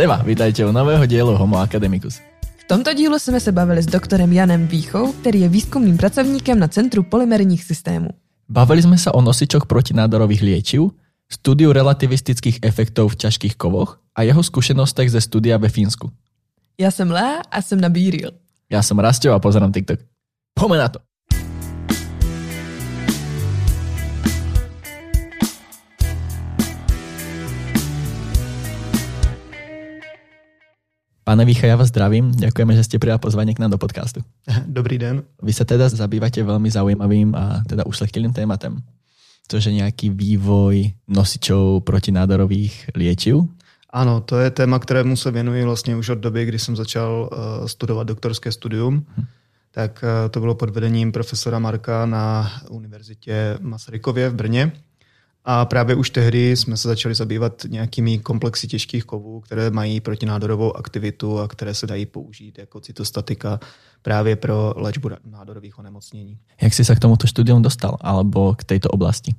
Seba, vítajte u nového dílu Homo Academicus. V tomto dílu jsme se bavili s doktorem Janem Víchou, který je výzkumným pracovníkem na Centru polymerních systémů. Bavili jsme se o nosičoch protinádorových liečiv, studiu relativistických efektů v ťažkých kovoch a jeho zkušenostech ze studia ve Fínsku. Já jsem Lea a jsem na Bíril. Já jsem Rastio a pozerám TikTok. Pome na to. Pane Vícha, já vás zdravím. Děkujeme, že jste přijal pozvání k nám do podcastu. Dobrý den. Vy se teda zabýváte velmi zaujímavým a teda ušlechtilým tématem, což je nějaký vývoj nosičů protinádorových liečiv. Ano, to je téma, kterému se věnuji vlastně už od doby, kdy jsem začal uh, studovat doktorské studium. Hmm. Tak uh, to bylo pod vedením profesora Marka na univerzitě Masarykově v Brně. A právě už tehdy jsme se začali zabývat nějakými komplexy těžkých kovů, které mají protinádorovou aktivitu a které se dají použít jako cytostatika právě pro léčbu nádorových onemocnění. Jak jsi se k tomuto studium dostal, alebo k této oblasti?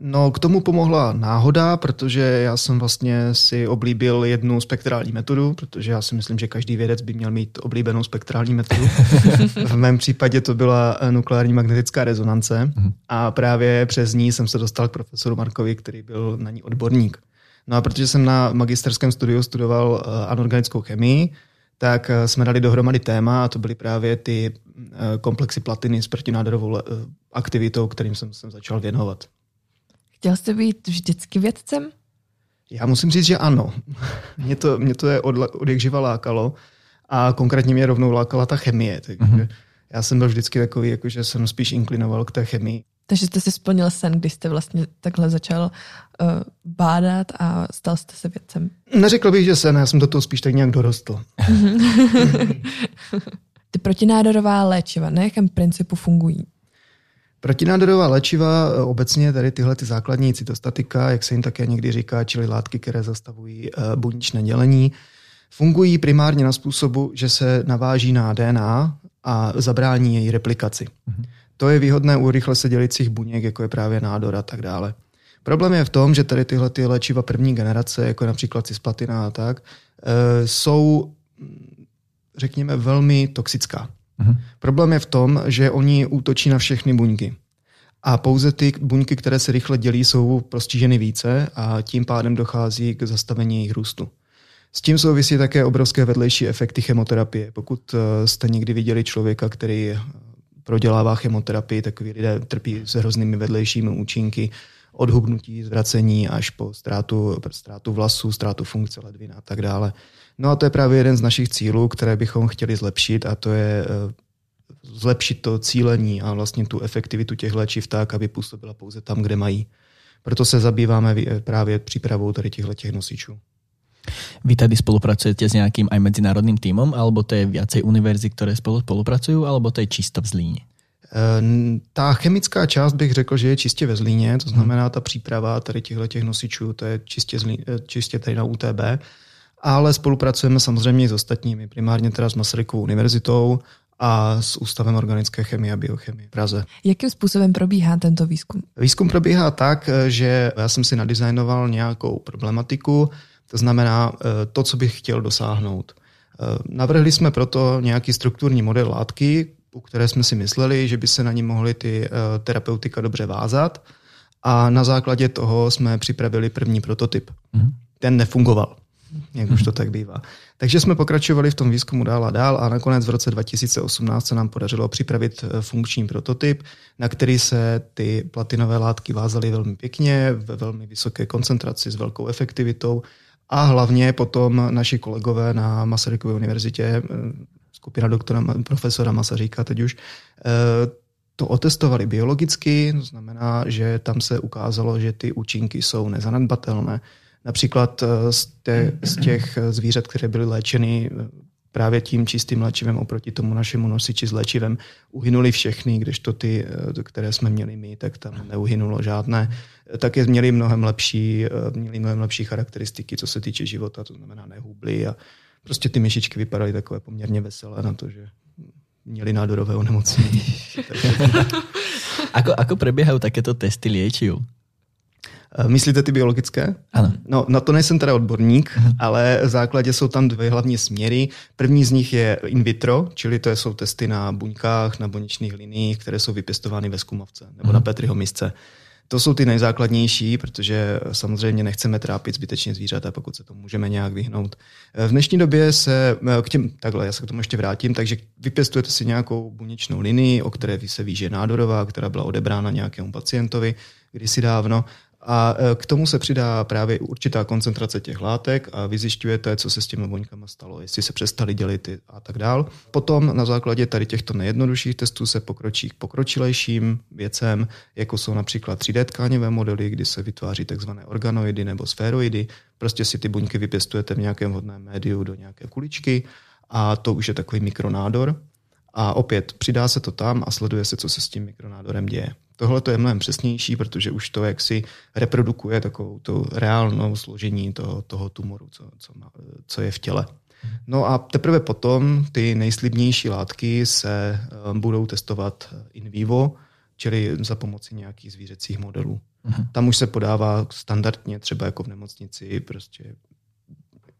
No, k tomu pomohla náhoda, protože já jsem vlastně si oblíbil jednu spektrální metodu, protože já si myslím, že každý vědec by měl mít oblíbenou spektrální metodu. v mém případě to byla nukleární magnetická rezonance mhm. a právě přes ní jsem se dostal k profesoru Markovi, který byl na ní odborník. No a protože jsem na magisterském studiu studoval eh, anorganickou chemii, tak eh, jsme dali dohromady téma a to byly právě ty eh, komplexy platiny s protinádorovou aktivitou, kterým jsem se začal věnovat. Chtěl jste být vždycky vědcem? Já musím říct, že ano. mě, to, mě to je od, od jak živa lákalo a konkrétně mě rovnou lákala ta chemie. Takže mm-hmm. já jsem byl vždycky takový, jako že jsem spíš inklinoval k té chemii. Takže jste si splnil sen, když jste vlastně takhle začal uh, bádat a stal jste se vědcem. Neřekl bych, že sen, já jsem do toho spíš tak nějak dorostl. Ty protinádorová léčiva, na jakém principu fungují? Protinádorová léčiva, eh, obecně tady tyhle ty základní cytostatika, jak se jim také někdy říká, čili látky, které zastavují eh, buněčné dělení, fungují primárně na způsobu, že se naváží na DNA a zabrání její replikaci. Mm-hmm. To je výhodné u rychle se dělicích buněk, jako je právě nádor a tak dále. Problém je v tom, že tady tyhle ty léčiva první generace, jako například cisplatina a tak, eh, jsou, řekněme, velmi toxická. Mm-hmm. Problém je v tom, že oni útočí na všechny buňky. A pouze ty buňky, které se rychle dělí, jsou postiženy více a tím pádem dochází k zastavení jejich růstu. S tím souvisí také obrovské vedlejší efekty chemoterapie. Pokud eh, jste někdy viděli člověka, který eh, prodělává chemoterapii, takový lidé trpí s hroznými vedlejšími účinky, od hubnutí, zvracení až po ztrátu, ztrátu vlasů, ztrátu funkce ledvin a tak dále. No a to je právě jeden z našich cílů, které bychom chtěli zlepšit a to je eh, zlepšit to cílení a vlastně tu efektivitu těch léčiv tak, aby působila pouze tam, kde mají. Proto se zabýváme právě přípravou tady těchto těch nosičů. Vy tady spolupracujete s nějakým aj medzinárodným týmem, alebo to je viacej univerzit, které spolu spolupracují, alebo to je čisto v Zlíně? Eh, ta chemická část bych řekl, že je čistě ve Zlíně, to znamená ta příprava tady těchto těch nosičů, to je čistě, zlí, eh, čistě tady na UTB ale spolupracujeme samozřejmě i s ostatními, primárně teda s Masarykovou univerzitou a s Ústavem organické chemie a biochemie v Praze. Jakým způsobem probíhá tento výzkum? Výzkum probíhá tak, že já jsem si nadizajnoval nějakou problematiku, to znamená eh, to, co bych chtěl dosáhnout. Eh, navrhli jsme proto nějaký strukturní model látky, u které jsme si mysleli, že by se na ní mohly ty eh, terapeutika dobře vázat a na základě toho jsme připravili první prototyp. Mm-hmm. Ten nefungoval jak už to tak bývá. Takže jsme pokračovali v tom výzkumu dál a dál a nakonec v roce 2018 se nám podařilo připravit eh, funkční prototyp, na který se ty platinové látky vázaly velmi pěkně, ve velmi vysoké koncentraci s velkou efektivitou a hlavně potom naši kolegové na Masarykově univerzitě, eh, skupina doktora, profesora Masaříka teď už, eh, to otestovali biologicky, to znamená, že tam se ukázalo, že ty účinky jsou nezanedbatelné. Například eh, z, té, z těch zvířat, které byly léčeny eh, právě tím čistým léčivem oproti tomu našemu nosiči s léčivem uhynuli všechny, kdežto ty, které jsme měli my, tak tam neuhynulo žádné. je měli mnohem lepší, měli mnohem lepší charakteristiky, co se týče života, to znamená nehubly a prostě ty myšičky vypadaly takové poměrně veselé na to, že měli nádorové onemocnění. ako, ako prebiehajú takéto testy liečiv? Eh, myslíte ty biologické? Ano. No, na to nejsem teda odborník, uh-huh. ale v základě jsou tam dvě hlavní směry. První z nich je in vitro, čili to jsou testy na buňkách, na buněčných liniích, které jsou vypěstovány ve zkumavce nebo na Petriho misce. To jsou ty nejzákladnější, protože samozřejmě nechceme trápit zbytečně zvířata, pokud se tomu můžeme nějak vyhnout. V dnešní době se k těm, takhle, já se k tomu ještě vrátím, takže vypěstujete si nějakou buněčnou linii, o které se ví, že je nádorová, která byla odebrána nějakému pacientovi kdysi dávno a e, k tomu se přidá právě určitá koncentrace těch látek a vy zjišťujete, co se s těmi buňkami stalo, jestli se přestali dělit a tak dál. Potom na základě tady těchto nejjednodušších testů se pokročí k pokročilejším věcem, jako jsou například 3D tkáňové modely, kdy se vytváří tzv. organoidy nebo sféroidy. Prostě si ty buňky vypěstujete v nějakém vhodném médiu do nějaké kuličky a to už je takový mikronádor. A opět přidá se to tam a sleduje se, co se s tím mikronádorem děje. Tohle to je mnohem přesnější, protože už to jaksi reprodukuje takovou tu reálnou složení toho, toho tumoru, co, co, má, co je v těle. No a teprve potom ty nejslibnější látky se eh, budou testovat in vivo, čili za pomoci nějakých zvířecích modelů. Uh-huh. Tam už se podává standardně, třeba jako v nemocnici, prostě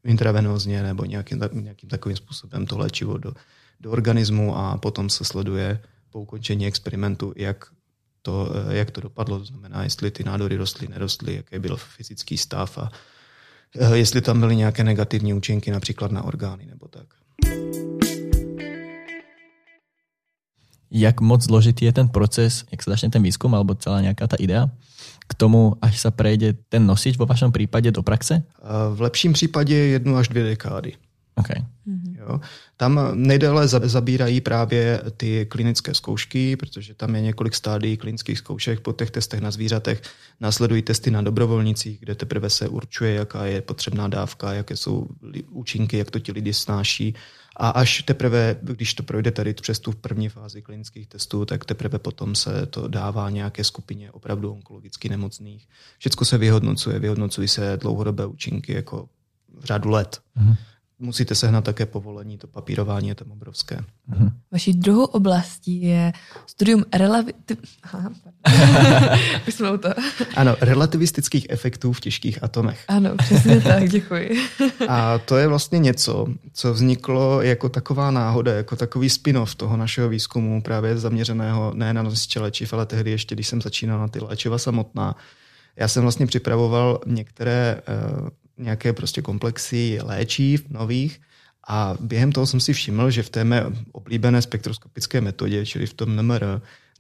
intravenózně nebo nějakým, nějakým takovým způsobem to léčivo do, do organismu a potom se sleduje po ukončení experimentu, jak to, eh, jak to dopadlo, to znamená, jestli ty nádory rostly, nerostly, jaký byl fyzický stav a eh, jestli tam byly nějaké negativní účinky například na orgány nebo tak. Jak moc zložitý je ten proces, jak se začne ten výzkum alebo celá nějaká ta idea, k tomu, až se prejde ten nosič vo vašem případě do praxe? Eh, v lepším případě jednu až dvě dekády. Okay. Jo. Tam nejdéle zabírají právě ty klinické zkoušky, protože tam je několik stádií klinických zkoušek. Po těch testech na zvířatech následují testy na dobrovolnicích, kde teprve se určuje, jaká je potřebná dávka, jaké jsou účinky, jak to ti lidi snáší. A až teprve, když to projde tady přes tu první fázi klinických testů, tak teprve potom se to dává nějaké skupině opravdu onkologicky nemocných. Všechno se vyhodnocuje, vyhodnocují se dlouhodobé účinky jako v řádu let. Mm-hmm musíte sehnat také povolení, to papírování je tam obrovské. Mhm. Vaší druhou oblastí je studium relativ... to. ano, relativistických efektů v těžkých atomech. Ano, přesně tak, děkuji. A to je vlastně něco, co vzniklo jako taková náhoda, jako takový spin-off toho našeho výzkumu, právě zaměřeného ne na nosiče léčiv, ale tehdy ještě, když jsem začínal na ty léčiva samotná, já jsem vlastně připravoval některé uh, nějaké prostě komplexy léčiv nových a během toho jsem si všiml, že v té mé oblíbené spektroskopické metodě, čili v tom NMR,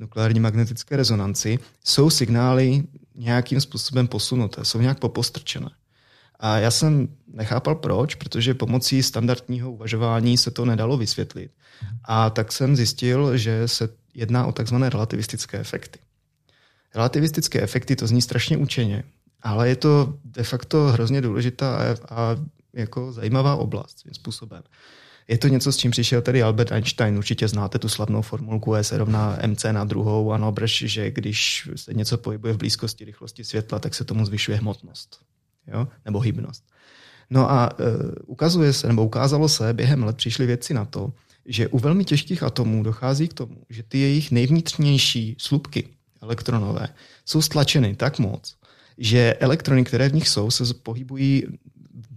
nukleární magnetické rezonanci, jsou signály nějakým způsobem posunuté, jsou nějak popostrčené. A já jsem nechápal proč, protože pomocí standardního uvažování se to nedalo vysvětlit. A tak jsem zjistil, že se jedná o takzvané relativistické efekty. Relativistické efekty to zní strašně učeně, ale je to de facto hrozně důležitá a, a jako zajímavá oblast svým způsobem. Je to něco, s čím přišel tedy Albert Einstein. Určitě znáte tu slavnou formulku E se rovná mc na druhou a nobrž, že když se něco pohybuje v blízkosti rychlosti světla, tak se tomu zvyšuje hmotnost. Jo? Nebo hybnost. No a e, ukazuje se, nebo ukázalo se, během let přišly věci na to, že u velmi těžkých atomů dochází k tomu, že ty jejich nejvnitřnější slupky elektronové jsou stlačeny tak moc, že elektrony, které v nich jsou, se pohybují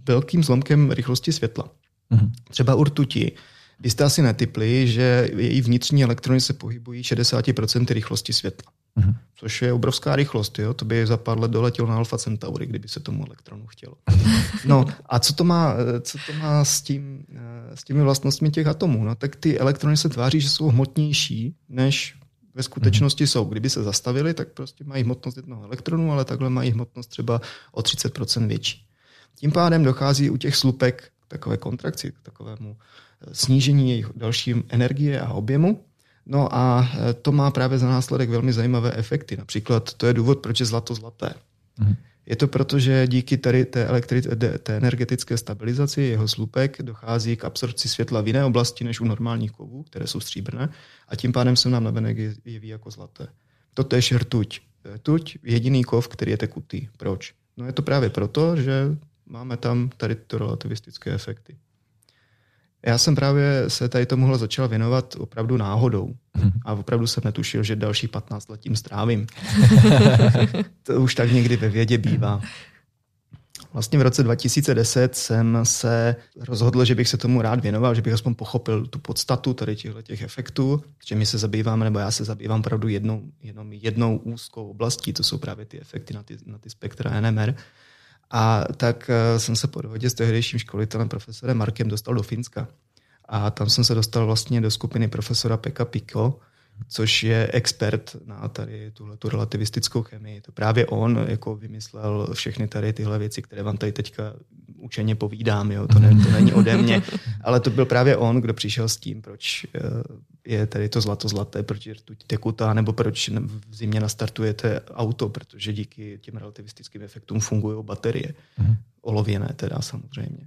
velkým zlomkem rychlosti světla. Mm-hmm. Třeba u rtuti byste asi netypli, že její vnitřní elektrony se pohybují 60% rychlosti světla. Mm-hmm. Což je obrovská rychlost. Jo? To by za pár let doletěl na Alfa Centauri, kdyby se tomu elektronu chtělo. No a co to má, co to má s, tím, s těmi vlastnostmi těch atomů? No tak ty elektrony se tváří, že jsou hmotnější než ve skutečnosti jsou. Kdyby se zastavili, tak prostě mají hmotnost jednoho elektronu, ale takhle mají hmotnost třeba o 30% větší. Tím pádem dochází u těch slupek k takové kontrakci, k takovému eh, snížení jejich dalším energie a objemu. No a eh, to má právě za následek velmi zajímavé efekty. Například to je důvod, proč je zlato zlaté. Mm. Je to proto, že díky tady té, elektri- té energetické stabilizaci jeho slupek dochází k absorpci světla v jiné oblasti než u normálních kovů, které jsou stříbrné, a tím pádem se nám navenek jeví jako zlaté. To je rtuť. Rtuť jediný kov, který je tekutý. Proč? No je to právě proto, že máme tam tady ty relativistické efekty. Já jsem právě se tady tomuhle začal věnovat opravdu náhodou. A opravdu jsem netušil, že další 15 let tím strávím. to už tak někdy ve vědě bývá. Vlastně v roce 2010 jsem se rozhodl, že bych se tomu rád věnoval, že bych aspoň pochopil tu podstatu tady těchto těch efektů, že my se zabýváme, nebo já se zabývám opravdu jednou, jenom jednou úzkou oblastí, to jsou právě ty efekty na ty, na ty spektra NMR. A tak eh, jsem se po dohodě s tehdejším školitelem profesorem Markem dostal do Finska. A tam jsem se dostal vlastně do skupiny profesora Pekka Piko, což je expert na tady tuhle tu relativistickou chemii. To právě on jako vymyslel všechny tady tyhle věci, které vám tady teďka učeně povídám. Jo? To, ne, to není ode mě, ale to byl právě on, kdo přišel s tím, proč eh, je tady to zlato zlaté, proč je rtuť tekutá, nebo proč v zimě nastartujete auto, protože díky těm relativistickým efektům fungují baterie. Mm. Olověné teda samozřejmě.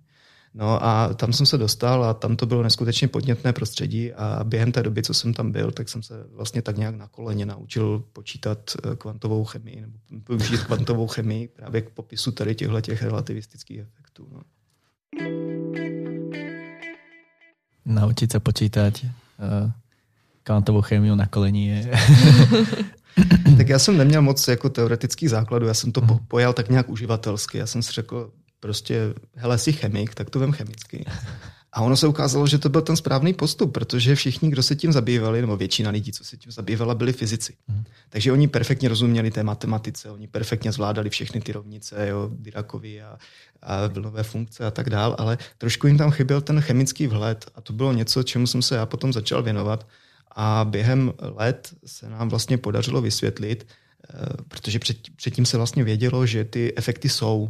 No a tam jsem se dostal a tam to bylo neskutečně podnětné prostředí a během té doby, co jsem tam byl, tak jsem se vlastně tak nějak na koleně naučil počítat eh, kvantovou chemii nebo využít kvantovou chemii právě k popisu tady těchto těch relativistických efektů. No. Naučit se počítat uh, kvantovou chemii na koleni je... tak já jsem neměl moc jako teoretický základů, já jsem to uh-huh. pojal tak nějak uživatelsky. Já jsem si řekl, prostě, hele, jsi chemik, tak to vem chemicky. A ono se ukázalo, že to byl ten správný postup, protože všichni, kdo se tím zabývali, nebo většina lidí, co se tím zabývala, byli fyzici. Mm. Takže oni perfektně rozuměli té matematice, oni perfektně zvládali všechny ty rovnice, jo, Dirakovi a, a vlnové funkce a tak dál, ale trošku jim tam chyběl ten chemický vhled a to bylo něco, čemu jsem se já potom začal věnovat. A během let se nám vlastně podařilo vysvětlit, eh, protože před, předtím se vlastně vědělo, že ty efekty jsou,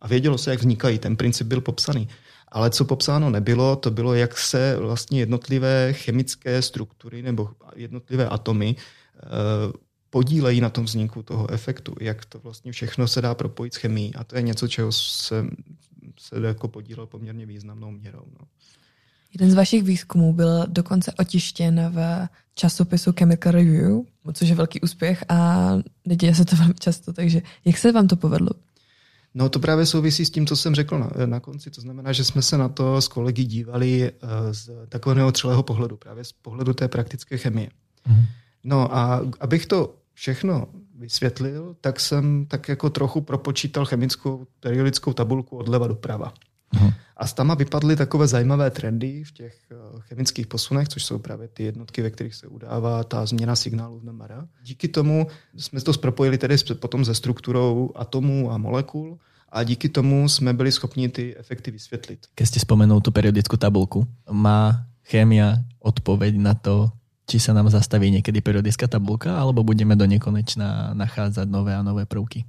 a vědělo se, jak vznikají. Ten princip byl popsaný. Ale co popsáno nebylo, to bylo, jak se vlastně jednotlivé chemické struktury nebo jednotlivé atomy eh, podílejí na tom vzniku toho efektu, jak to vlastně všechno se dá propojit s chemií. A to je něco, čeho se, se jako podílel poměrně významnou měrou. No. Jeden z vašich výzkumů byl dokonce otištěn v časopisu Chemical Review, což je velký úspěch a neděje se to velmi často, takže jak se vám to povedlo? No to právě souvisí s tím, co jsem řekl na, na konci. To znamená, že jsme se na to s kolegy dívali uh, z takového celého pohledu, právě z pohledu té praktické chemie. Mm. No a abych to všechno vysvětlil, tak jsem tak jako trochu propočítal chemickou periodickou tabulku od leva doprava. Mm. A z tam vypadly takové zajímavé trendy v těch eh, chemických posunech, což jsou právě ty jednotky, ve kterých se udává ta změna signálu v NMR. Díky tomu jsme to propojili tedy potom se strukturou atomů a molekul a díky tomu jsme byli schopni ty efekty vysvětlit. Když jste vzpomenul tu periodickou tabulku, má chémia odpověď na to, či se nám zastaví někdy periodická tabulka, alebo budeme do nekonečna nacházet nové a nové prvky?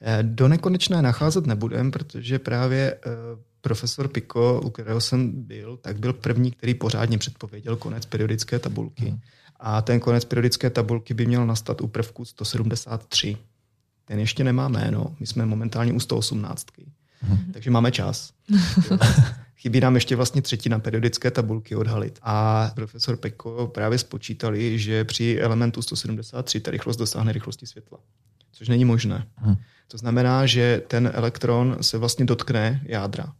Eh, do nekonečna nacházet nebudem, protože právě eh, profesor Pico, u kterého jsem byl, tak byl první, který pořádně předpověděl konec periodické tabulky. Hmm. A ten konec periodické tabulky by měl nastat u prvku 173. Ten ještě nemá jméno, my jsme momentálně u 118. Hmm. Takže máme čas. Chybí nám ještě vlastně třetina periodické tabulky odhalit. A profesor Peko právě spočítali, že při elementu 173 ta rychlost dosáhne rychlosti světla. Což není možné. Hmm. To znamená, že ten elektron se vlastně dotkne jádra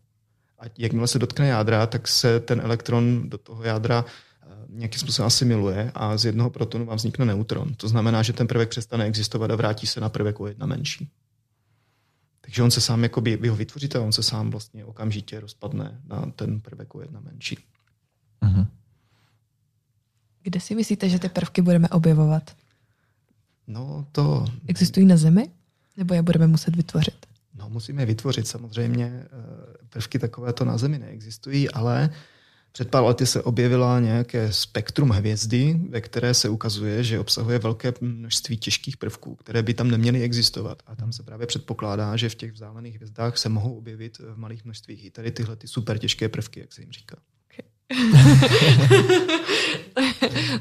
a jakmile se dotkne jádra, tak se ten elektron do toho jádra eh, nějakým způsobem asimiluje a z jednoho protonu vám vznikne neutron. To znamená, že ten prvek přestane existovat a vrátí se na prvek o jedna menší. Takže on se sám, jakoby, vy ho vytvoříte a on se sám vlastně okamžitě rozpadne na ten prvek o jedna menší. Uh-huh. Kde si myslíte, že ty prvky budeme objevovat? No to... Existují na Zemi? Nebo je budeme muset vytvořit? Musíme vytvořit samozřejmě. Eh, prvky takovéto na Zemi neexistují, ale před pár lety se objevila nějaké spektrum hvězdy, ve které se ukazuje, že obsahuje velké množství těžkých prvků, které by tam neměly existovat. A tam se právě předpokládá, že v těch vzdálených hvězdách se mohou objevit v malých množstvích i tady tyhle ty super těžké prvky, jak se jim říká.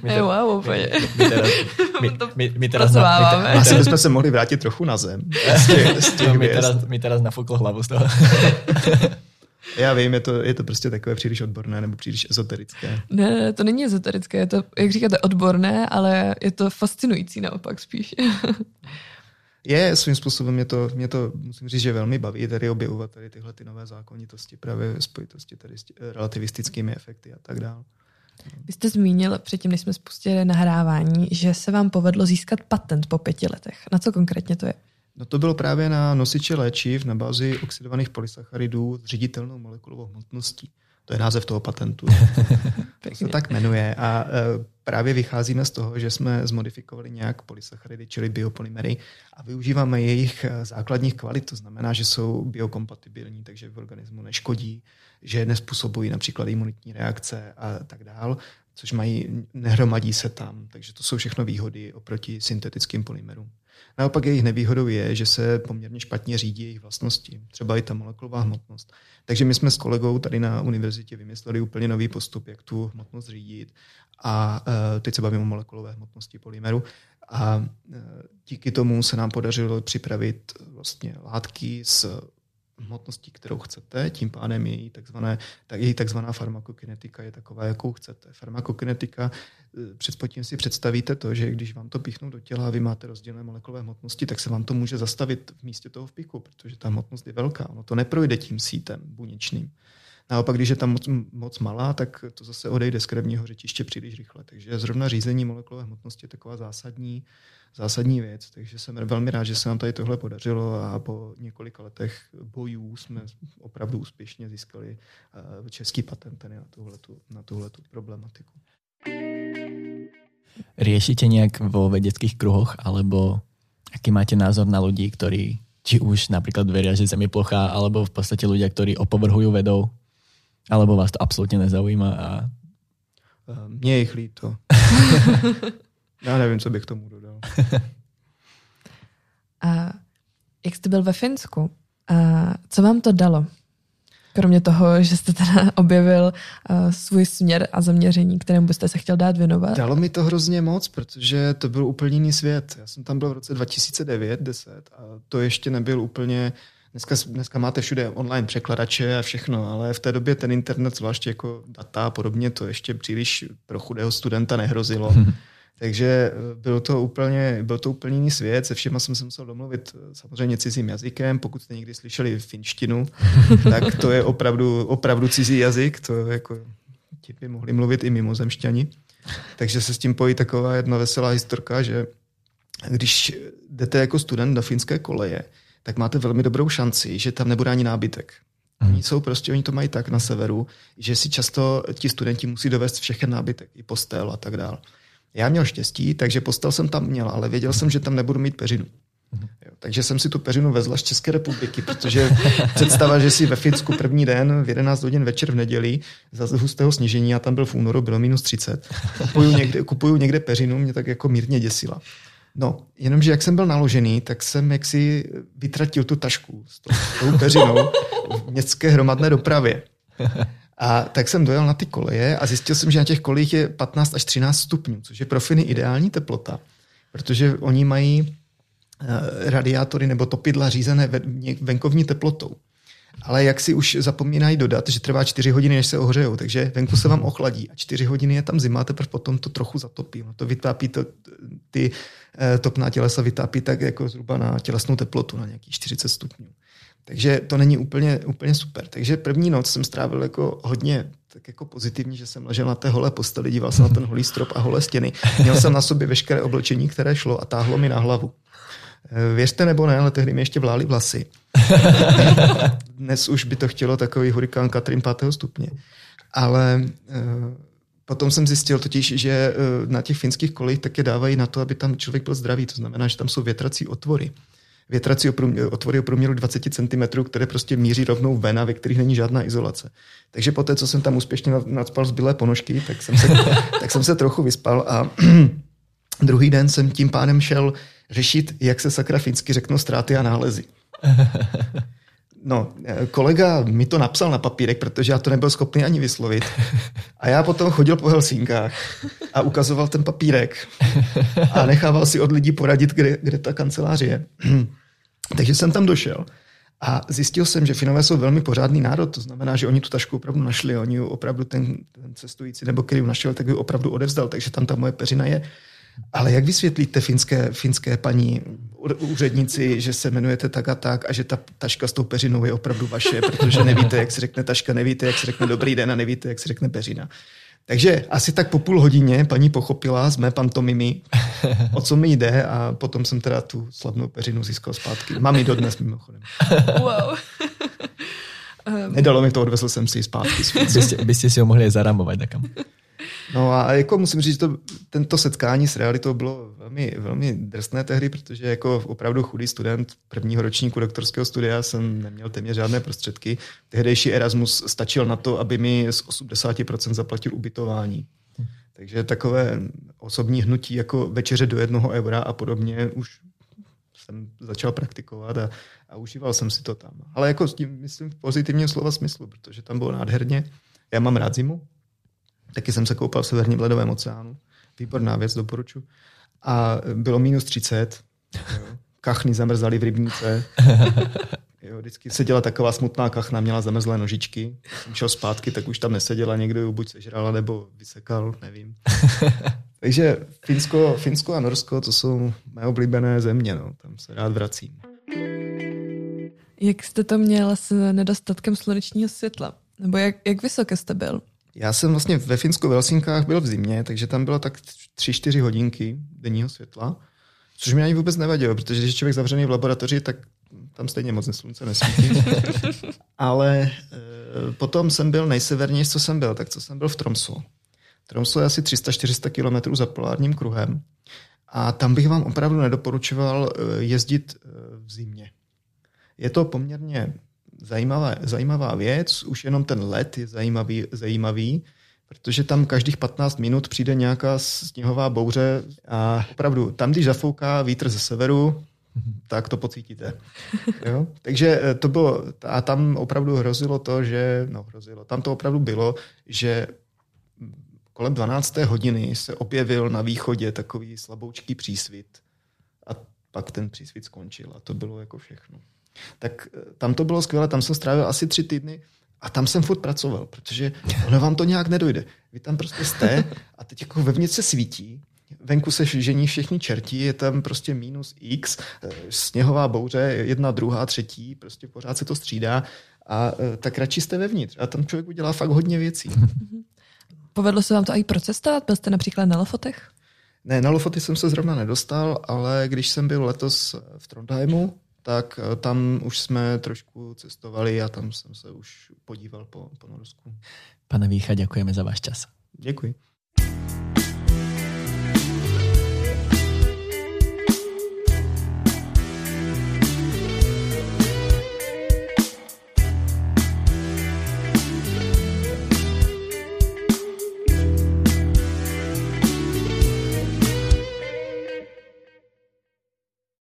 My te, wow, úplně. My, my, teraz, my, my, my teraz na, my, te, Asi bychom se mohli vrátit trochu na zem. Z těch, z těch no, teraz, teraz nafukl hlavu z toho. Já vím, je to, je to prostě takové příliš odborné nebo příliš ezoterické. Ne, to není ezoterické, je to, jak říkáte, odborné, ale je to fascinující naopak spíš. Je, svým způsobem mě to, mě to, musím říct, že velmi baví tady objevovat tady tyhle ty nové zákonitosti právě spojitosti tady s relativistickými efekty a tak dále. Vy jste zmínil předtím, než jsme spustili nahrávání, že se vám povedlo získat patent po pěti letech. Na co konkrétně to je? No to bylo právě na nosiče léčiv na bázi oxidovaných polysacharidů s ředitelnou molekulovou hmotností. To je název toho patentu. to se tak jmenuje. A e, právě vycházíme z toho, že jsme zmodifikovali nějak polysacharidy, čili biopolymery a využíváme jejich e, základních kvalit. To znamená, že jsou biokompatibilní, takže v organismu neškodí, že nespůsobují například imunitní reakce a tak dál, což mají, nehromadí se tam. Takže to jsou všechno výhody oproti syntetickým polymerům. Naopak jejich nevýhodou je, že se poměrně špatně řídí jejich vlastnosti, třeba i ta molekulová hmotnost. Takže my jsme s kolegou tady na univerzitě vymysleli úplně nový postup, jak tu hmotnost řídit. A uh, teď se bavíme o molekulové hmotnosti polymeru. A uh, díky tomu se nám podařilo připravit vlastně látky s hmotností, kterou chcete, tím pádem její takzvané, tak její takzvaná farmakokinetika je taková, jakou chcete. Farmakokinetika, eh, předpotím si představíte to, že když vám to píchnou do těla a vy máte rozdílné molekulové hmotnosti, tak se vám to může zastavit v místě toho vpiku, protože ta hmotnost je velká. Ono to neprojde tím sítem buněčným. Naopak, když je tam moc, moc malá, tak to zase odejde z krevního řečiště příliš rychle. Takže zrovna řízení molekulové hmotnosti je taková zásadní, zásadní věc. Takže jsem velmi rád, že se nám tady tohle podařilo a po několika letech bojů jsme opravdu úspěšně získali eh, český patent na tuhletu, na tuhletu problematiku. Riešite nějak vo vedeckých kruhoch, alebo aký máte názor na ľudí, ktorí či už napríklad veria, že Zem je plochá, alebo v podstate ľudia, ktorí opovrhujú vedou, alebo vás to absolutně nezaujíma a... Mně je jich líto. Já nevím, co bych tomu dodal. a jak jste byl ve Finsku, a co vám to dalo? Kromě toho, že jste teda objevil uh, svůj směr a zaměření, kterému byste se chtěl dát věnovat? Dalo mi to hrozně moc, protože to byl úplně jiný svět. Já jsem tam byl v roce 2009-10 a to ještě nebyl úplně Dneska, dneska máte všude online překladače a všechno, ale v té době ten internet, zvláště jako data a podobně, to ještě příliš pro chudého studenta nehrozilo. Takže eh, byl to úplně, byl to úplně jiný svět, se všema jsem se musel domluvit eh, samozřejmě cizím jazykem, pokud jste někdy slyšeli finštinu, tak to je opravdu, opravdu cizí jazyk, to jako ti by mohli mluvit i mimozemšťani. Takže se s tím pojí taková jedna veselá historka, že když jdete jako student do finské koleje, tak máte velmi dobrou šanci, že tam nebude ani nábytek. Hmm. Oni jsou prostě, oni to mají tak na severu, že si často ti studenti musí dovést všechen nábytek, i postel a tak dále. Já měl štěstí, takže postel jsem tam měl, ale věděl jsem, že tam nebudu mít peřinu. Mhm. Jo, takže jsem si tu peřinu vezla z České republiky, protože představa, že si ve Finsku první den v 11 hodin večer v neděli za hustého sněžení, a tam byl v únoru, bylo minus 30, kupuju někde, kupuju někde peřinu, mě tak jako mírně děsila. No, jenomže jak jsem byl naložený, tak jsem jaksi vytratil tu tašku s tou, peřinou v městské hromadné dopravě. A tak jsem dojel na ty koleje a zjistil jsem, že na těch kolejích je 15 až 13 stupňů, což je pro Finy ideální teplota, protože oni mají eh, radiátory nebo topidla řízené venkovní teplotou. Ale jak si už zapomínají dodat, že trvá 4 hodiny, než se ohřejou, takže venku se vám ochladí a 4 hodiny je tam zima, teprve potom to trochu zatopí. No to vytápí to, ty topná tělesa vytápí tak jako zhruba na tělesnou teplotu, na nějakých 40 stupňů. Takže to není úplně, úplně super. Takže první noc jsem strávil jako hodně tak jako pozitivní, že jsem ležel na té holé posteli, díval jsem na ten holý strop a holé stěny. Měl jsem na sobě veškeré oblečení, které šlo a táhlo mi na hlavu. Eh, věřte nebo ne, ale tehdy mi ještě vlály vlasy. Dnes už by to chtělo takový hurikán Katrin 5. stupně. Ale eh, potom jsem zjistil totiž, že eh, na těch finských kolejích také dávají na to, aby tam člověk byl zdravý. To znamená, že tam jsou větrací otvory větrací otvory o průměru 20 cm, které prostě míří rovnou ven a ve kterých není žádná izolace. Takže po té, co jsem tam úspěšně nadspal zbylé ponožky, tak jsem se, tak jsem se trochu vyspal a druhý den jsem tím pádem šel řešit, jak se sakra finsky řeknou ztráty a nálezy. No, kolega mi to napsal na papírek, protože já to nebyl schopný ani vyslovit. A já potom chodil po Helsinkách a ukazoval ten papírek a nechával si od lidí poradit, kde, kde ta kancelář je. Takže jsem tam došel a zjistil jsem, že Finové jsou velmi pořádný národ, to znamená, že oni tu tašku opravdu našli, oni opravdu ten, ten cestující nebo který ji našel, tak ji opravdu odevzdal, takže tam ta moje peřina je. Ale jak vysvětlíte finské, finské paní úředníci, že se jmenujete tak a tak a že ta taška s tou peřinou je opravdu vaše, protože nevíte, jak se řekne taška, nevíte, jak se řekne dobrý den a nevíte, jak se řekne peřina. Takže asi tak po půl hodině paní pochopila z mé pantomimy, o co mi jde a potom jsem teda tu slavnou peřinu získal zpátky. Mám ji dodnes mimochodem. Wow. Nedalo mi to, odvezl jsem si ji zpátky. Byste, byste si ho mohli zaramovat takam. No a jako musím říct, že to, tento setkání s realitou bylo velmi, velmi drsné tehdy, protože jako opravdu chudý student prvního ročníku doktorského studia jsem neměl téměř žádné prostředky. Tehdejší Erasmus stačil na to, aby mi z 80% zaplatil ubytování. Takže takové osobní hnutí jako večeře do jednoho eura a podobně už jsem začal praktikovat a, a užíval jsem si to tam. Ale jako s tím myslím v pozitivním slova smyslu, protože tam bylo nádherně. Já mám rád zimu, Taky jsem se koupal v severním ledovém oceánu. Výborná věc, doporučuji. A bylo minus 30. Jo. Kachny zamrzaly v rybníce. Jo, vždycky seděla taková smutná kachna, měla zamrzlé nožičky. Když jsem šel zpátky, tak už tam neseděla, někdo ji buď sežrala, nebo vysekal, nevím. Takže Finsko, Finsko a Norsko, to jsou mé oblíbené země, no. tam se rád vracím. Jak jste to měl s nedostatkem slunečního světla? Nebo jak, jak vysoké jste byl? Já jsem vlastně ve Finsku v Helsinkách byl v zimě, takže tam bylo tak 3-4 hodinky denního světla, což mi ani vůbec nevadilo, protože když je člověk zavřený v laboratoři, tak tam stejně moc slunce nesvítí. Ale e, potom jsem byl nejsevernější, co jsem byl, tak co jsem byl v Tromsu. Tromso je asi 300-400 km za polárním kruhem a tam bych vám opravdu nedoporučoval e, jezdit e, v zimě. Je to poměrně zajímavá, zajímavá věc, už jenom ten let je zajímavý, zajímavý, protože tam každých 15 minut přijde nějaká sněhová bouře a opravdu tam, když zafouká vítr ze severu, tak to pocítíte. Jo? Takže eh, to bylo, a tam opravdu hrozilo to, že, no hrozilo, tam to opravdu bylo, že kolem 12. hodiny se objevil na východě takový slaboučký přísvit a pak ten přísvit skončil a to bylo jako všechno tak eh, tam to bylo skvělé, tam jsem strávil asi tři týdny a tam jsem furt pracoval, protože ono vám to nějak nedojde. Vy tam prostě jste a teď jako vevnitř se svítí, venku se žení všichni čertí, je tam prostě minus x, eh, sněhová bouře, jedna, druhá, třetí, prostě pořád se to střídá a eh, tak radši jste vevnitř. A tam člověk udělá fakt hodně věcí. Povedlo se vám to i procestovat? Byl jste například na Lofotech? Ne, na Lofoty jsem se zrovna nedostal, ale když jsem byl letos v Trondheimu, tak eh, tam už jsme trošku cestovali a tam jsem se už podíval po, po Norsku. Pane Vícha, děkujeme za váš čas. Děkuji.